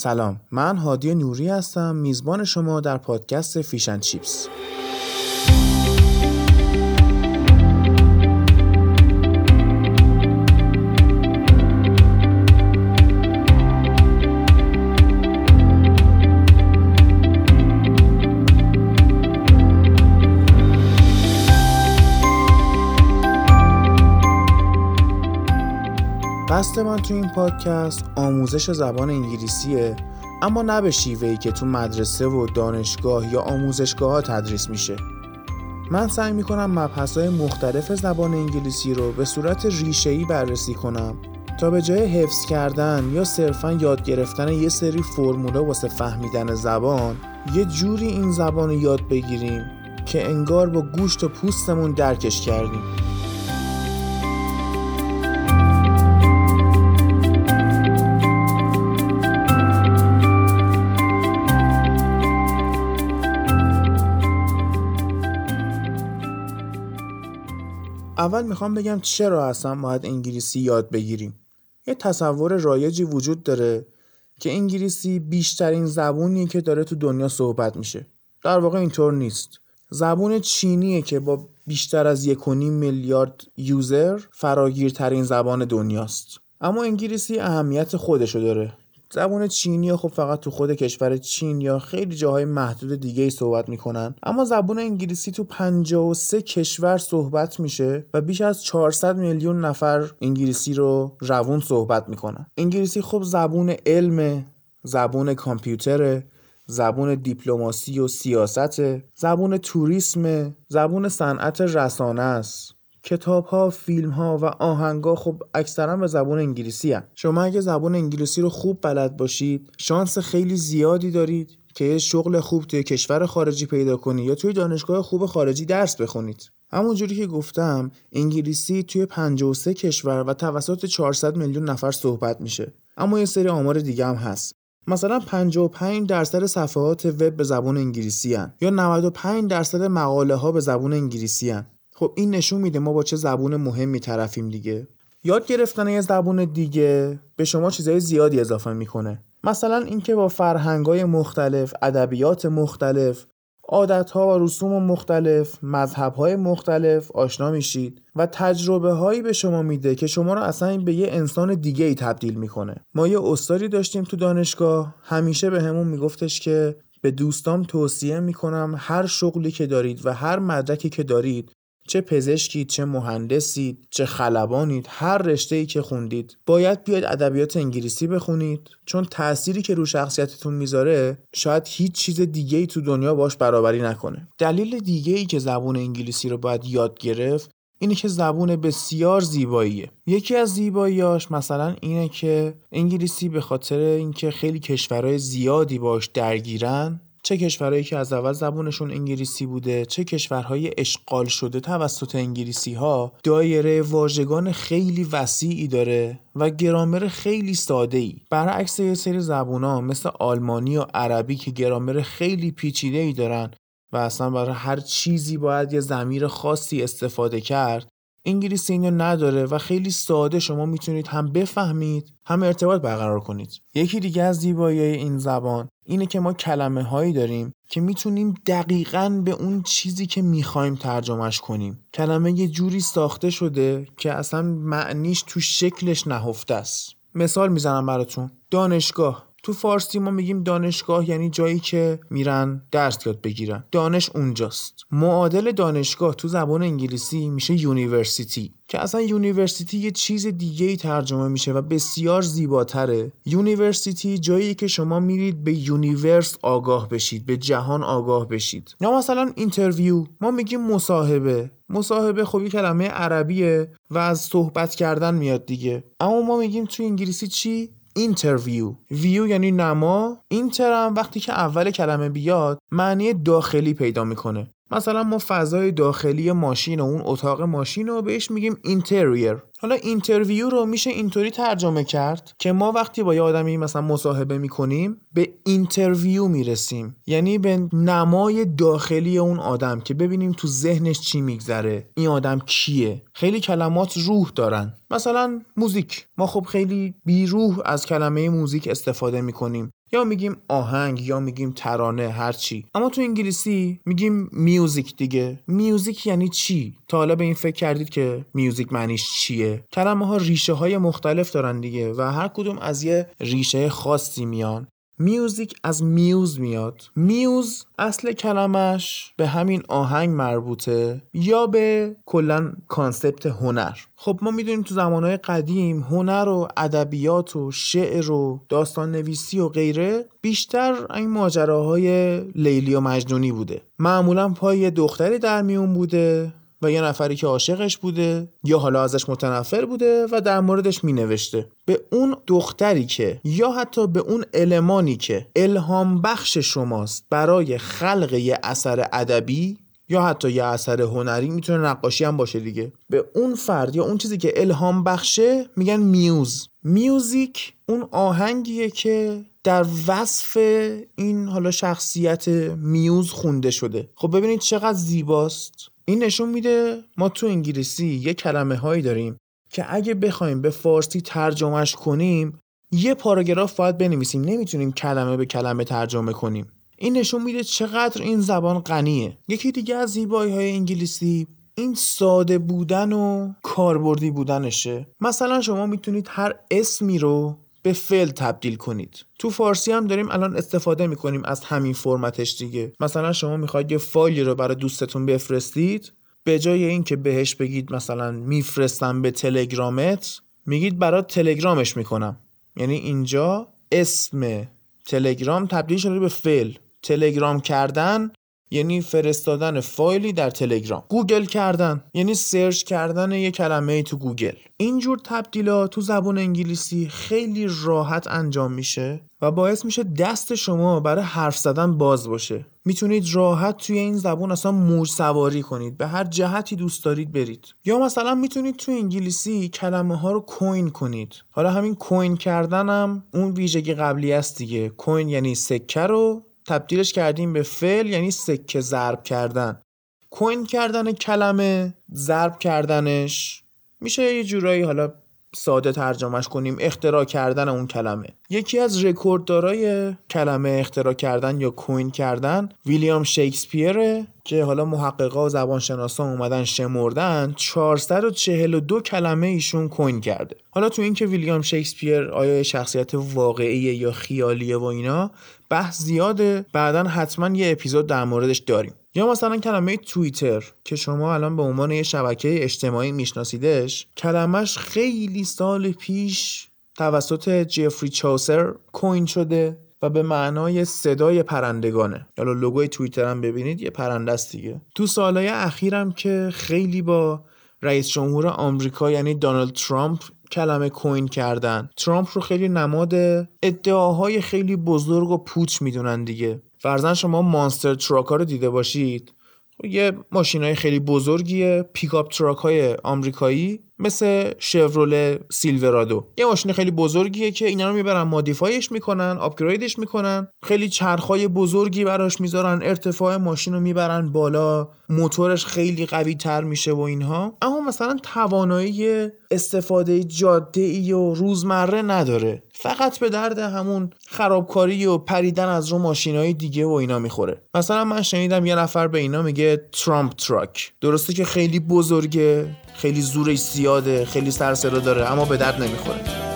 سلام من هادی نوری هستم میزبان شما در پادکست فیشن چیپس. من تو این پادکست آموزش زبان انگلیسیه اما نه به شیوهی که تو مدرسه و دانشگاه یا آموزشگاه ها تدریس میشه. من سعی می‌کنم مبحث های مختلف زبان انگلیسی رو به صورت ریشه‌ای بررسی کنم تا به جای حفظ کردن یا صرفا یاد گرفتن یه سری فرموله واسه فهمیدن زبان یه جوری این زبان رو یاد بگیریم که انگار با گوشت و پوستمون درکش کردیم. اول می‌خوام بگم چرا اصلا باید انگلیسی یاد بگیریم؟ یه تصور رایجی وجود داره که انگلیسی بیشترین زبونیه که داره تو دنیا صحبت میشه. در واقع اینطور نیست. زبون چینیه که با بیشتر از یک میلیارد یوزر فراگیرترین زبان دنیاست. اما انگلیسی اهمیت خودشو داره. زبان چینی خب فقط تو خود کشور چین یا خیلی جاهای محدود دیگه ای صحبت می‌کنن. اما زبان انگلیسی تو 53 کشور صحبت میشه و بیش از 400 میلیون نفر انگلیسی رو روون صحبت می‌کنن. انگلیسی خب زبون علم زبون کامپیوتر زبون دیپلماسی و سیاست زبون توریسم زبون صنعت رسانه است. کتاب ها، فیلم ها و آهنگ ها خب اکثرا به زبان انگلیسی هن. شما اگه زبان انگلیسی رو خوب بلد باشید شانس خیلی زیادی دارید که شغل خوب توی کشور خارجی پیدا کنید یا توی دانشگاه خوب خارجی درس بخونید همونجوری که گفتم انگلیسی توی 53 کشور و توسط 400 میلیون نفر صحبت میشه اما یه سری آمار دیگه هم هست مثلا 55 درصد صفحات وب به زبان انگلیسی هن. یا 95 درصد مقاله ها به زبان انگلیسی هن. خب این نشون میده ما با چه زبون مهمی طرفیم دیگه. یاد گرفتن یه زبون دیگه به شما چیزای زیادی اضافه می‌کنه. مثلا اینکه با فرهنگای مختلف ادبیات مختلف عادتها و رسوم مختلف مذهبهای مختلف آشنا میشید و تجربه هایی به شما میده که شما رو اصلا به یه انسان دیگه ای تبدیل می‌کنه. ما یه استادی داشتیم تو دانشگاه همیشه به همون میگفتش که به دوستام توصیه می‌کنم هر شغلی که دارید و هر مدرکی که دارید چه پزشکید چه مهندسید چه خلبانید هر رشته ای که خوندید. باید بیاید ادبیات انگلیسی بخونید. چون تأثیری که رو شخصیتتون می‌ذاره شاید هیچ چیز دیگه ای تو دنیا باش برابری نکنه. دلیل دیگه ای که زبون انگلیسی رو باید یاد گرفت اینه که زبون بسیار زیباییه. یکی از زیباییاش مثلا اینه که انگلیسی به خاطر اینکه خیلی کشورهای زیادی باش درگیرن چه کشورهایی که از اول زبونشون انگلیسی بوده چه کشورهای اشغال شده توسط انگلیسی ها دایره واژگان خیلی وسیعی داره و گرامر خیلی ساده ای برعکس یه سری زبون ها مثل آلمانی و عربی که گرامر خیلی پیچیده ای دارن و اصلا برای هر چیزی باید یه زمیر خاصی استفاده کرد انگلیسی اینو نداره و خیلی ساده شما می‌تونید هم بفهمید هم ارتباط برقرار کنید. یکی دیگه از زیبایی این زبان اینه که ما کلمه هایی داریم که می‌تونیم دقیقا به اون چیزی که می‌خوایم ترجمهش کنیم. کلمه یه جوری ساخته شده که اصلا معنیش تو شکلش نهفته است. مثال می‌زنم براتون. دانشگاه. تو فارسی ما میگیم دانشگاه یعنی جایی که میرن درس یاد بگیرن. دانش اونجاست. معادل دانشگاه تو زبان انگلیسی میشه university که اصلا university یه چیز دیگه ای ترجمه میشه و بسیار زیباتره. university جایی که شما میرید به universe آگاه بشید به جهان آگاه بشید. یا مثلا interview. ما میگیم مصاحبه. مصاحبه خب کلمه عربیه و از صحبت کردن میاد دیگه. اما ما میگیم تو انگلیسی چی؟ interview view یعنی نما. inter هم وقتی که اول کلمه بیاد معنی داخلی پیدا می‌کنه. مثلا ما فضای داخلی ماشین و اون اتاق ماشین رو بهش میگیم interior حالا interview رو میشه اینطوری ترجمه کرد که ما وقتی با یه آدمی مثلا مصاحبه می‌کنیم به interview می‌رسیم. یعنی به نمای داخلی اون آدم که ببینیم تو ذهنش چی میگذره این آدم کیه. خیلی کلمات روح دارن. مثلا موزیک. ما خب خیلی بیروح از کلمه موزیک استفاده می‌کنیم. یا میگیم آهنگ یا میگیم ترانه هرچی اما تو انگلیسی میگیم music دیگه. music یعنی چی؟ تا حالا به این فکر کردید که music معنیش چیه؟ کلمه ها ریشه های مختلف دارن دیگه و هر کدوم از یه ریشه خاصی میان. music از muse میاد. muse اصل کلمش به همین آهنگ مربوطه یا به کلا concept هنر. خب ما می‌دونیم تو زمانهای قدیم هنر و ادبیات و شعر و داستان نویسی و غیره بیشتر این ماجراهای لیلی و مجنونی بوده. معمولا پای دختری در میون بوده و یه نفری که عاشقش بوده یا حالا ازش متنفر بوده و در موردش می نوشته به اون دختری که یا حتی به اون المانی که الهام بخش شماست برای خلق یه اثر ادبی یا حتی یه اثر هنری می‌تونه نقاشی هم باشه دیگه. به اون فرد یا اون چیزی که الهام بخشه میگن میوز. میوزیک اون آهنگیه که در وصف این حالا شخصیت میوز خونده شده. خب ببینید چقدر زیباست. این نشون میده ما تو انگلیسی یه کلمه هایی داریم که اگه بخوایم به فارسی ترجمهش کنیم یه پاراگراف باید بنویسیم نمی‌تونیم کلمه به کلمه ترجمه کنیم. این نشون میده چقدر این زبان غنیه. یکی دیگه از زیبایی های انگلیسی این ساده بودن و کاربردی بودنشه. مثلا شما می‌تونید هر اسمی رو به فعل تبدیل کنید. تو فارسی هم داریم الان استفاده می‌کنیم از همین فرمتش دیگه. مثلا شما می‌خواید یه فایلی رو برای دوستتون بفرستید. به جای اینکه بهش بگید مثلا میفرستم به تلگرامت میگید برات تلگرامش می‌کنم. یعنی اینجا اسم تلگرام تبدیل شده به فعل. تلگرام کردن یعنی فرستادن فایلی در تلگرام. گوگل کردن. یعنی search کردن یه کلمه تو گوگل. اینجور تبدیلات تو زبان انگلیسی خیلی راحت انجام میشه و باعث میشه دست شما برای حرف زدن باز باشه. می‌تونید راحت توی این زبان اصلا موج سواری کنید. به هر جهتی دوست دارید برید. یا مثلا می‌تونید تو انگلیسی کلمه ها رو کوین کنید. حالا همین کوین کردنم اون ویژگی قبلی است دیگه. کوین یعنی سکه رو تبدیلش کردیم به فعل یعنی سکه ضرب کردن. کوین کردن کلمه ضرب کردنش. میشه یه جورایی حالا ساده ترجمهش کنیم اختراع کردن اون کلمه. یکی از رکورددارای کلمه اختراع کردن یا کوین کردن ویلیام شکسپیره که حالا محققا و زبانشناسا اومدن شمردن 442 کلمه ایشون کوین کرده. حالا تو اینکه ویلیام شکسپیر آیا شخصیت واقعیه یا خیالیه و اینا بحث زیاده. بعدا حتما یه اپیزود در موردش داریم. یا مثلا کلمه توییتر که شما الان به عنوان یه شبکه اجتماعی میشناسیدش کلمش خیلی سال پیش توسط جفری چاوسر کوین شده و به معنای صدای پرندگانه. حالا لوگوی توییتر هم ببینید یه پرنده است دیگه. تو سالهای اخیرم که خیلی با رئیس جمهور آمریکا یعنی دونالد ترامپ کلمه کوین کردن. ترامپ رو خیلی نماد ادعاهای خیلی بزرگ و پوچ می‌دونن دیگه. فرضا شما monster truck رو دیده باشید. یه ماشین های خیلی بزرگیه pickup truck های آمریکایی. مثل شورولت سیلورادو. یه ماشین خیلی بزرگیه که اینا رو می‌برن modify ش می‌کنن upgrade ش می‌کنن. خیلی چرخهای بزرگی براش می‌ذارن ارتفاع ماشین رو می‌برن بالا. موتورش خیلی قوی تر میشه و اینها. اما مثلا توانایی استفاده جاده ای و روزمره نداره. فقط به درد همون خرابکاری و پریدن از رو ماشین دیگه و اینا می‌خوره. مثلا من شنیدم یه نفر به اینا میگه Trump truck درسته که خیلی بزرگه. خیلی زورش زیاده خیلی سر داره اما به درد نمی‌خوره.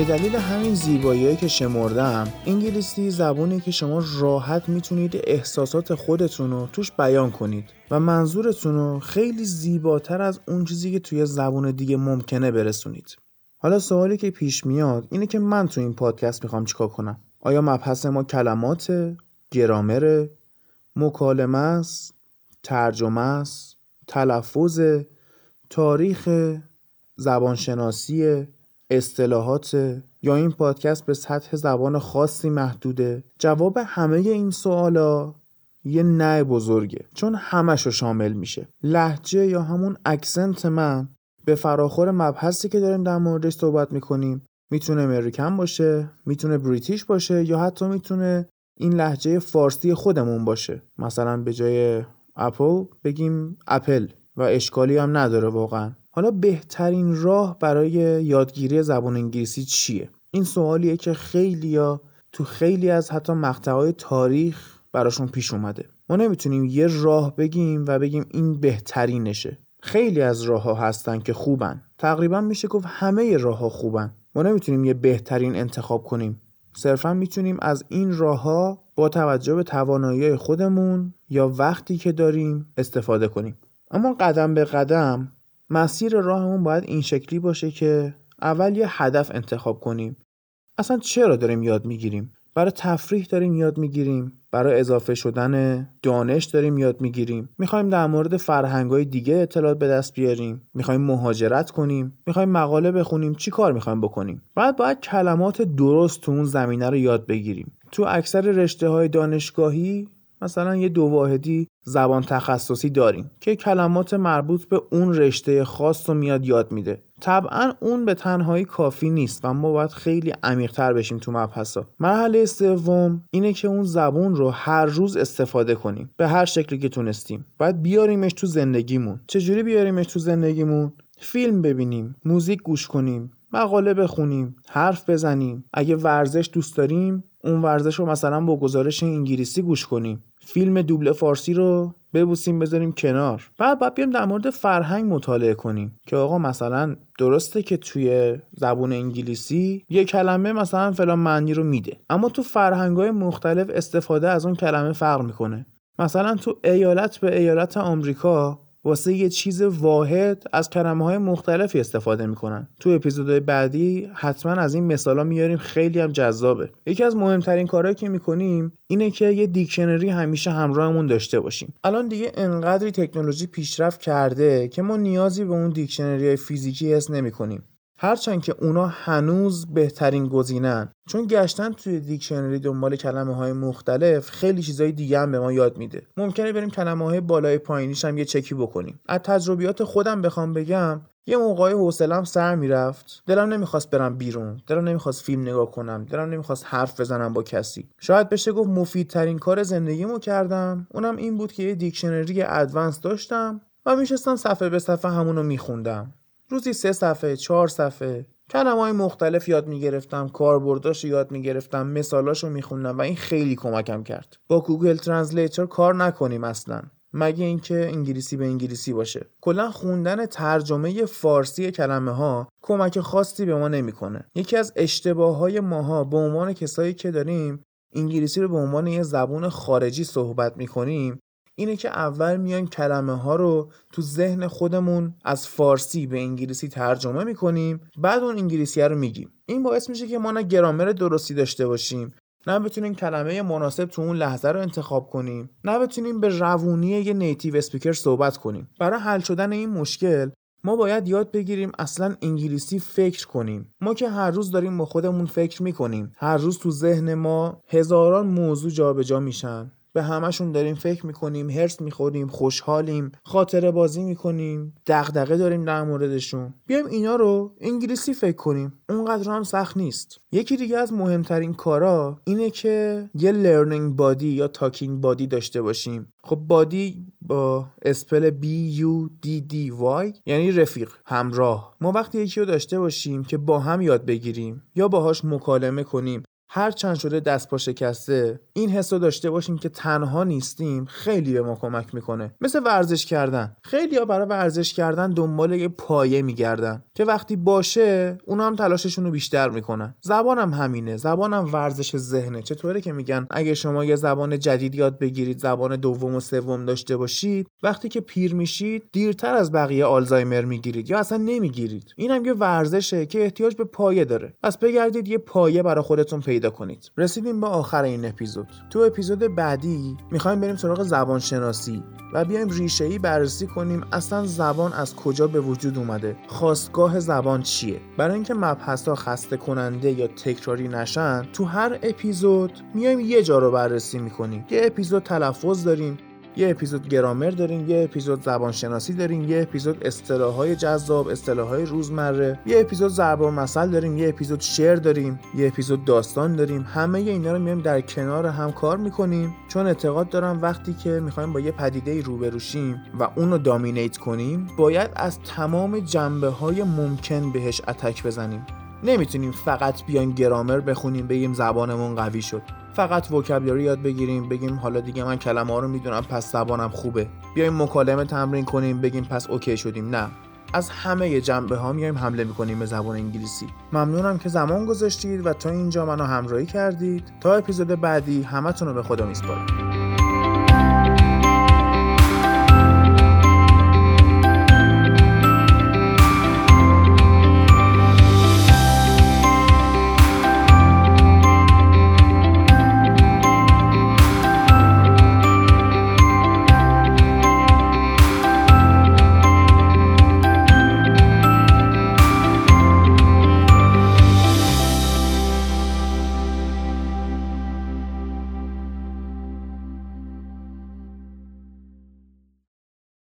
به دلیل همین زیبایی که شمردم انگلیسی زبونی که شما راحت می‌تونید احساسات خودتون رو توش بیان کنید و منظورتون رو خیلی زیباتر از اون چیزی که توی زبون دیگه ممکنه برسونید. حالا سوالی که پیش میاد اینه که من تو این پادکست می‌خوام چیکار کنم؟ آیا مبحث ما کلمات گرامر مکالمه است ترجمه است تلفظ تاریخ زبانشناسی اصطلاحات یا این پادکست به سطح زبان خاصی محدوده؟ جواب همه این سوالا یه نه بزرگه چون همش رو شامل میشه. لحجه یا همون اکسنت من به فراخور مبحثی که داریم در موردش صحبت می‌کنیم می‌تونه امریکن باشه می‌تونه بریتیش باشه یا حتی می‌تونه این لحجه فارسی خودمون باشه. مثلا به جای اپل بگیم اپل و اشکالی هم نداره واقعا. حالا بهترین راه برای یادگیری زبان انگلیسی چیه؟ این سوالیه که خیلی یا تو خیلی از حتی مقطعهای تاریخ براشون پیش اومده. ما نمی‌تونیم یه راه بگیم و بگیم این بهترینشه. خیلی از راه ها هستن که خوبن. تقریبا میشه گفت همه راه ها خوبن. ما نمی‌تونیم یه بهترین انتخاب کنیم. صرفا می‌تونیم از این راه ها با توجه به توانایی خودمون یا وقتی که داریم استفاده کنیم. اما قدم به قدم مسیر راهمون باید این شکلی باشه که اول یه هدف انتخاب کنیم. اصلا چرا داریم یاد می‌گیریم؟ برای تفریح داریم یاد می‌گیریم. برای اضافه شدن دانش داریم یاد می‌گیریم. می‌خوایم در مورد فرهنگای دیگه اطلاعات به دست بیاریم. می‌خوایم مهاجرت کنیم. می‌خوایم مقاله بخونیم. چی کار می‌خوایم بکنیم؟ بعد باید کلمات درست تو اون زمینه رو یاد بگیریم. تو اکثر رشته های دانشگاهی مثلا یه دو واحدی زبان تخصصی داریم که کلمات مربوط به اون رشته خاص رو میاد یاد میده. طبعا اون به تنهایی کافی نیست و ما باید خیلی عمیقتر بشیم تو مبحثا. مرحله سوم اینه که اون زبون رو هر روز استفاده کنیم. به هر شکلی که تونستیم. باید بیاریمش تو زندگیمون. چجوری بیاریمش تو زندگیمون؟ فیلم ببینیم موزیک گوش کنیم. مقاله بخونیم حرف بزنیم. اگه ورزش دوست داریم اون ورزش رو مثلا با گزارش انگلیسی گوش کنیم. فیلم دوبله فارسی رو ببوسیم بذاریم کنار. بعد باید بیایم در مورد فرهنگ مطالعه کنیم. که آقا مثلا درسته که توی زبون انگلیسی یه کلمه مثلا فلان معنی رو میده. اما تو فرهنگ های مختلف استفاده از اون کلمه فرق می‌کنه. مثلا تو ایالت به ایالت آمریکا واسه یه چیز واحد از کلمه مختلفی استفاده می‌کنن. تو اپیزودهای بعدی حتما از این مثالا میاریم خیلی هم جذابه. یکی از مهمترین کارهایی که می‌کنیم اینه که یه دیکشنری همیشه همراهمون داشته باشیم. الان دیگه انقدری تکنولوژی پیشرفت کرده که ما نیازی به اون دیکشنری های فیزیکی حس نمی‌کنیم. هرچند که اونا هنوز بهترین گزینن. چون گشتن توی دیکشنری دنبال کلمه های مختلف خیلی چیزای دیگه هم به ما یاد میده. ممکنه بریم کلمه های بالای پایینیش هم یه چکی بکنیم. از تجربیات خودم بخوام بگم یه موقعی حوصلم سر می‌رفت. دلم نمی‌خواست برم بیرون. دلم نمی‌خواست فیلم نگاه کنم. دلم نمی‌خواست حرف بزنم با کسی. شاید بشه گفت مفیدترین کار زندگیمو کردم. اونم این بود که یه دیکشنری ادوانس داشتم و میشستم صفحه به صفحه همونو میخوندم. روزی سه صفحه چهار صفحه. کلمه های مختلف یاد می‌گرفتم کاربرداش یاد می‌گرفتم مثالاشو میخوندم و این خیلی کمکم کرد. با Google Translator کار نکنیم اصلا. مگه اینکه انگلیسی به انگلیسی باشه. کلا خوندن ترجمه فارسی کلمه ها کمک خاصی به ما نمی‌کنه. یکی از اشتباه های ماها به عنوان کسایی که داریم انگلیسی رو به عنوان یه زبون خارجی صحبت می‌کنیم اینه که اول میایم کلمه ها رو تو ذهن خودمون از فارسی به انگلیسی ترجمه می‌کنیم بعد اون انگلیسی رو میگیم. این باعث میشه که ما نه گرامر درستی داشته باشیم نه بتونیم کلمه مناسب تو اون لحظه رو انتخاب کنیم نه بتونیم به روونی یه نیتیو اسپیکر صحبت کنیم. برای حل شدن این مشکل ما باید یاد بگیریم اصلا انگلیسی فکر کنیم. ما که هر روز داریم با خودمون فکر می‌کنیم. هر روز تو ذهن ما هزاران موضوع جابجا میشن. به همشون داریم فکر می‌کنیم هرس می‌خوریم خوشحالیم خاطره بازی می‌کنیم دغدغه داریم در موردشون. بیایم اینا رو انگلیسی فکر کنیم. اونقدر هم سخت نیست. یکی دیگه از مهمترین کارا اینه که یه learning buddy یا talking buddy داشته باشیم. خب buddy با spell B U D D Y یعنی رفیق همراه. ما وقتی یکی رو داشته باشیم که با هم یاد بگیریم یا باهاش مکالمه کنیم هر چند شده دست پا شکسته این حس داشته باشیم که تنها نیستیم خیلی به ما کمک می‌کنه. مثل ورزش کردن. خیلی ها برای ورزش کردن دنبال یه پایه میگردن که وقتی باشه اونا هم تلاششون رو بیشتر می‌کنن. زبانم همینه. زبانم ورزش ذهنه. چطوره که میگن؟ اگه شما یه زبان جدید یاد بگیرید زبان دوم و سوم داشته باشید وقتی که پیر میشید دیرتر از بقیه آلزایمر می‌گیرید یا اصلا نمی‌گیرید. اینم یه ورزشه که احتیاج به پایه داره. پس بگردید یه پایه برای خودتون پیدا کنید. رسیدیم به آخر این اپیزود. تو اپیزود بعدی می‌خوایم بریم سراغ زبان شناسی و بیایم ریشه ای بررسی کنیم اصلا زبان از کجا به وجود اومده خواستگاه زبان چیه. برای اینکه مبحث ها خسته کننده یا تکراری نشن تو هر اپیزود میایم یه جا رو بررسی می‌کنیم. یه اپیزود تلفظ داریم یه اپیزود گرامر داریم یه اپیزود زبان شناسی داریم یه اپیزود اصطلاحهای جذاب اصطلاحهای روزمره. یه اپیزود ضرب المثل داریم یه اپیزود شعر داریم یه اپیزود داستان داریم. همه اینا رو میایم در کنار هم کار می‌کنیم. چون اعتقاد دارم وقتی که می‌خوایم با یه پدیده روبروشیم و اونو دامینیت کنیم باید از تمام جنبه های ممکن بهش اتک بزنیم. نمی‌تونیم فقط بیایم گرامر بخونیم بگیم زبانمون قوی شد. فقط وکبیاری یاد بگیریم بگیم حالا دیگه من کلمه ها رو می‌دونم پس زبانم خوبه. بیایم مکالمه تمرین کنیم بگیم پس اوکی شدیم. نه. از همه جنبه ها میایم حمله می‌کنیم به زبان انگلیسی. ممنونم که زمان گذاشتید و تا اینجا منو همراهی کردید. تا اپیزود بعدی همتون رو به خدا میسپارم